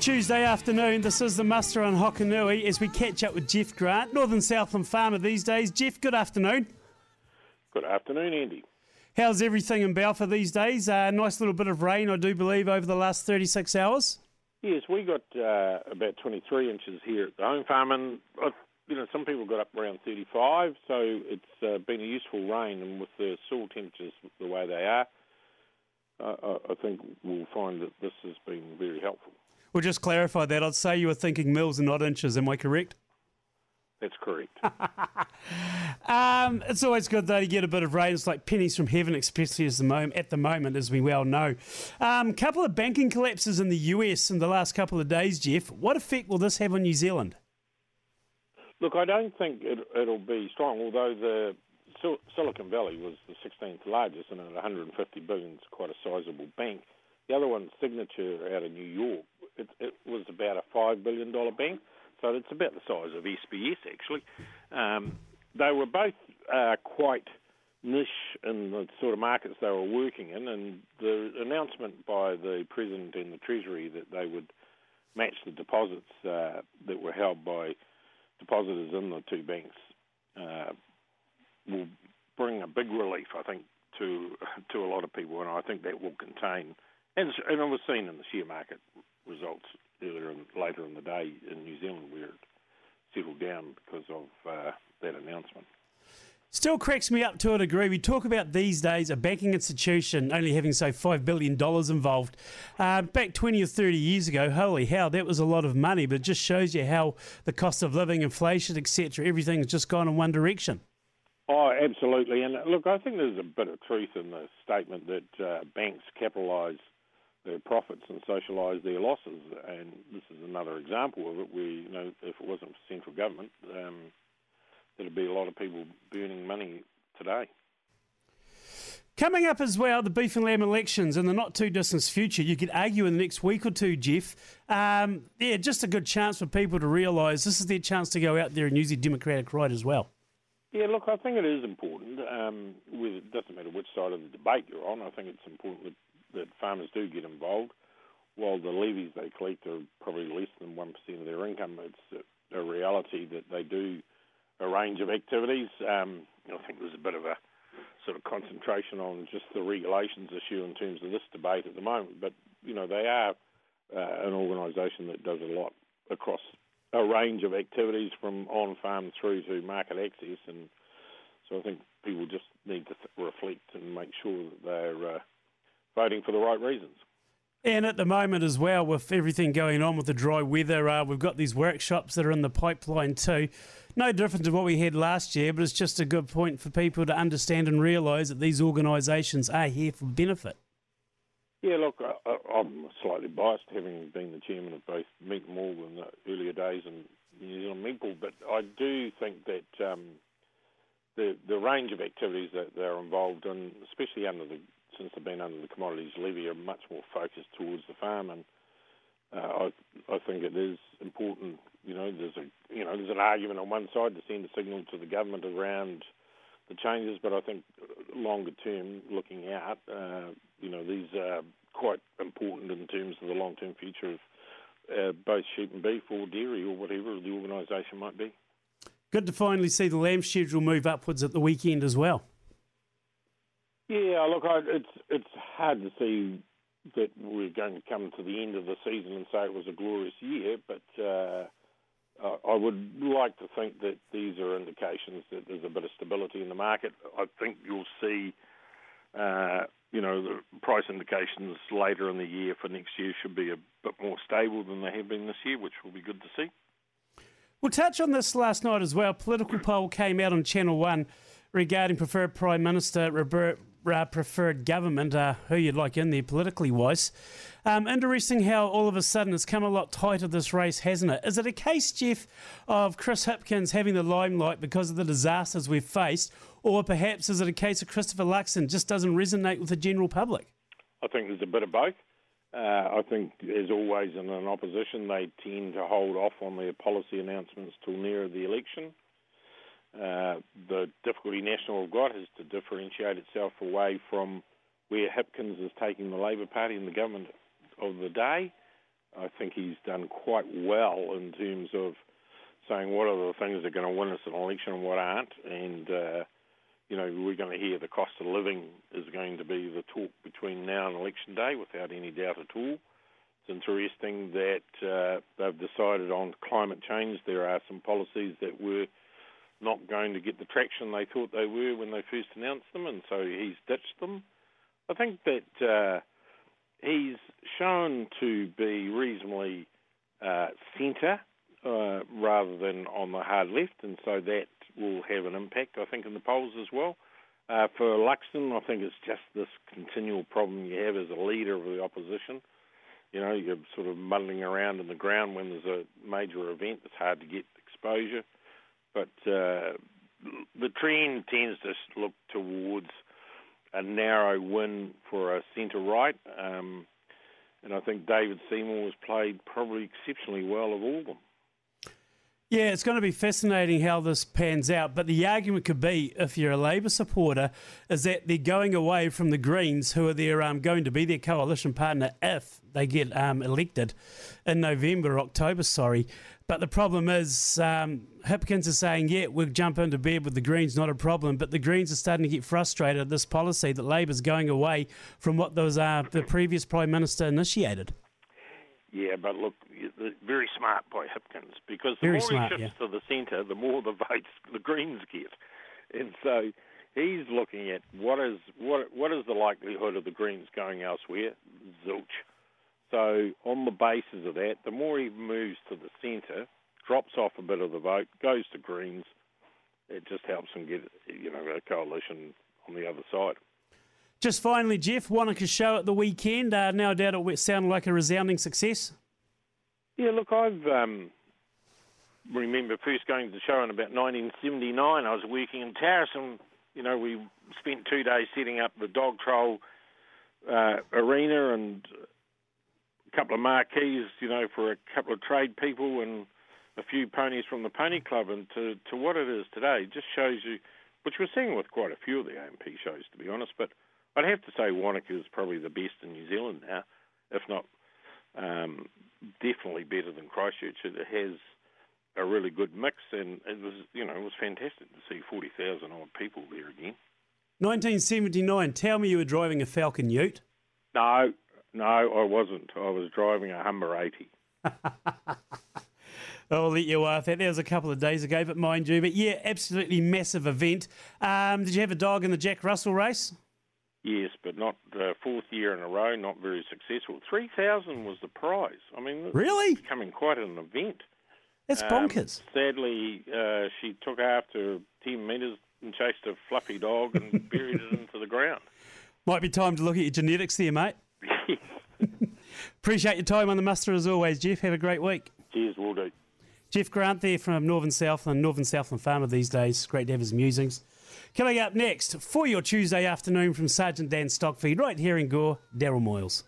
Tuesday afternoon, this is the muster on Hokonui as we catch up with Jeff Grant, Northern Southland farmer these days. Jeff, good afternoon. Good afternoon, Andy. How's everything in Balfour these days? A uh, nice little bit of rain, I do believe, over the last 36 hours. Yes, we got uh, about 23 inches here at the home farm, and uh, you know some people got up around 35, so it's uh, been a useful rain. And with the soil temperatures the way they are, I think we'll find that this has been very helpful. We'll just clarify that. I'd say you were thinking mils and not inches. Am I correct? That's correct. um, it's always good though to get a bit of rain. It's like pennies from heaven, especially as the moment, at the moment, as we well know. A um, couple of banking collapses in the US in the last couple of days, Jeff. What effect will this have on New Zealand? Look, I don't think it, will be strong, although the Silicon Valley was the 16th largest and at 150 billion, it's quite a sizable bank. The other one, Signature, out of New York, it, it was about a $5 billion bank. So it's about the size of SBS actually. Um, they were both uh, quite niche in the sort of markets they were working in, and the announcement by the president and the treasury that they would match the deposits uh, that were held by depositors in the two banks uh, will bring a big relief, I think, to to a lot of people, and I think that will contain, and, and it was seen in the share market results earlier and later in the day in New Zealand where it settled down because of uh, that announcement. Still cracks me up to a degree. We talk about these days a banking institution only having, say, $5 billion involved. Uh, back 20 or 30 years ago, holy hell, that was a lot of money, but it just shows you how the cost of living, inflation, etc., everything's just gone in one direction. Oh, absolutely. And look, I think there's a bit of truth in the statement that uh, banks capitalise their profits and socialise their losses. And this is another example of it where, you know, if it wasn't for central government, um, there'd be a lot of people burning money today. Coming up as well, the beef and lamb elections in the not too distant future. You could argue in the next week or two, Jeff. Um, yeah, just a good chance for people to realise this is their chance to go out there and use their democratic right as well. Yeah, look, I think it is important. Um, it doesn't matter which side of the debate you're on. I think it's important that that farmers do get involved. While the levies they collect are probably less than 1% of their income, it's a reality that they do a range of activities. Um, I think there's a bit of a sort of concentration on just the regulations issue in terms of this debate at the moment, but you know they are uh, an organisation that does a lot across a range of activities from on farm through to market access, and so I think people just need to th- reflect and make sure that they're uh, voting for the right reasons. And at the moment, as well, with everything going on with the dry weather, uh, we've got these workshops that are in the pipeline too. No different to what we had last year, but it's just a good point for people to understand and realise that these organisations are here for benefit. Yeah, look, I, am slightly biased, having been the chairman of both Meat Mall in the earlier days and New Zealand Meat but I do think that um, the the range of activities that they're involved in, especially under the since they've been under the commodities levy, are much more focused towards the farm, and uh, I I think it is important. You know, there's a you know there's an argument on one side to send a signal to the government around the changes, but I think longer term, looking out, uh, you know, these are quite important in terms of the long term future of uh, both sheep and beef or dairy or whatever the organisation might be. Good to finally see the lamb schedule move upwards at the weekend as well. Yeah, look, I, it's it's hard to see that we're going to come to the end of the season and say it was a glorious year, but uh, I would like to think that these are indications that there's a bit of stability in the market. I think you'll see, uh, you know, the price indications later in the year for next year should be a bit more stable than they have been this year, which will be good to see. We'll touch on this last night as well. Political poll came out on Channel One regarding preferred Prime Minister Robert uh, preferred government, uh, who you'd like in there politically wise. Um, interesting how all of a sudden it's come a lot tighter this race, hasn't it? Is it a case, Jeff, of Chris Hipkins having the limelight because of the disasters we've faced, or perhaps is it a case of Christopher Luxon just doesn't resonate with the general public? I think there's a bit of both. Uh, I think, as always in an opposition, they tend to hold off on their policy announcements till nearer the election. Uh, the difficulty National have got is to differentiate itself away from where Hipkins is taking the Labour Party and the government of the day. I think he's done quite well in terms of saying what are the things that are going to win us an election and what aren't. And, uh, you know, we're going to hear the cost of living is going to be the talk between now and election day without any doubt at all. It's interesting that uh, they've decided on climate change. There are some policies that were not going to get the traction they thought they were when they first announced them, and so he's ditched them. I think that uh, he's shown to be reasonably uh, centre uh, rather than on the hard left, and so that will have an impact, I think, in the polls as well. Uh, for Luxon, I think it's just this continual problem you have as a leader of the opposition. You know, you're sort of muddling around in the ground when there's a major event. It's hard to get exposure. But uh, the trend tends to look towards a narrow win for a centre right. Um, and I think David Seymour has played probably exceptionally well of all of them. Yeah, it's going to be fascinating how this pans out. But the argument could be, if you're a Labour supporter, is that they're going away from the Greens, who are their um, going to be their coalition partner if they get um, elected in November October. Sorry, but the problem is, um, Hipkins is saying, yeah, we'll jump into bed with the Greens, not a problem. But the Greens are starting to get frustrated at this policy that Labour's going away from what those, uh, the previous Prime Minister initiated. Yeah, but look, very smart by Hipkins because the very more smart, he shifts yeah. to the centre, the more the votes the Greens get, and so he's looking at what is what what is the likelihood of the Greens going elsewhere? Zilch. So on the basis of that, the more he moves to the centre, drops off a bit of the vote, goes to Greens, it just helps him get you know a coalition on the other side. Just finally, Jeff, Wanaka show at the weekend. Uh, no doubt it sounded like a resounding success. Yeah, look, I've um, remember first going to the show in about 1979. I was working in Tarras, and you know we spent two days setting up the dog trial uh, arena and a couple of marquees, you know, for a couple of trade people and a few ponies from the pony club, and to to what it is today just shows you, which we're seeing with quite a few of the A&P shows, to be honest, but I'd have to say Wanaka is probably the best in New Zealand now, if not um, definitely better than Christchurch. It has a really good mix, and it was you know it was fantastic to see forty thousand odd people there again. 1979. Tell me you were driving a Falcon Ute. No, no, I wasn't. I was driving a Humber eighty. I'll let you laugh that. That was a couple of days ago, but mind you. But yeah, absolutely massive event. Um, did you have a dog in the Jack Russell race? Yes, but not uh, fourth year in a row. Not very successful. Three thousand was the prize. I mean, really becoming quite an event. That's bonkers. Um, sadly, uh, she took after ten metres and chased a fluffy dog and buried it into the ground. Might be time to look at your genetics there, mate. Appreciate your time on the muster as always, Jeff. Have a great week. Cheers, will do. Jeff Grant there from Northern Southland, Northern Southland Farmer these days. Great to have his musings. Coming up next for your Tuesday afternoon from Sergeant Dan Stockfeed, right here in Gore, Daryl Moyles.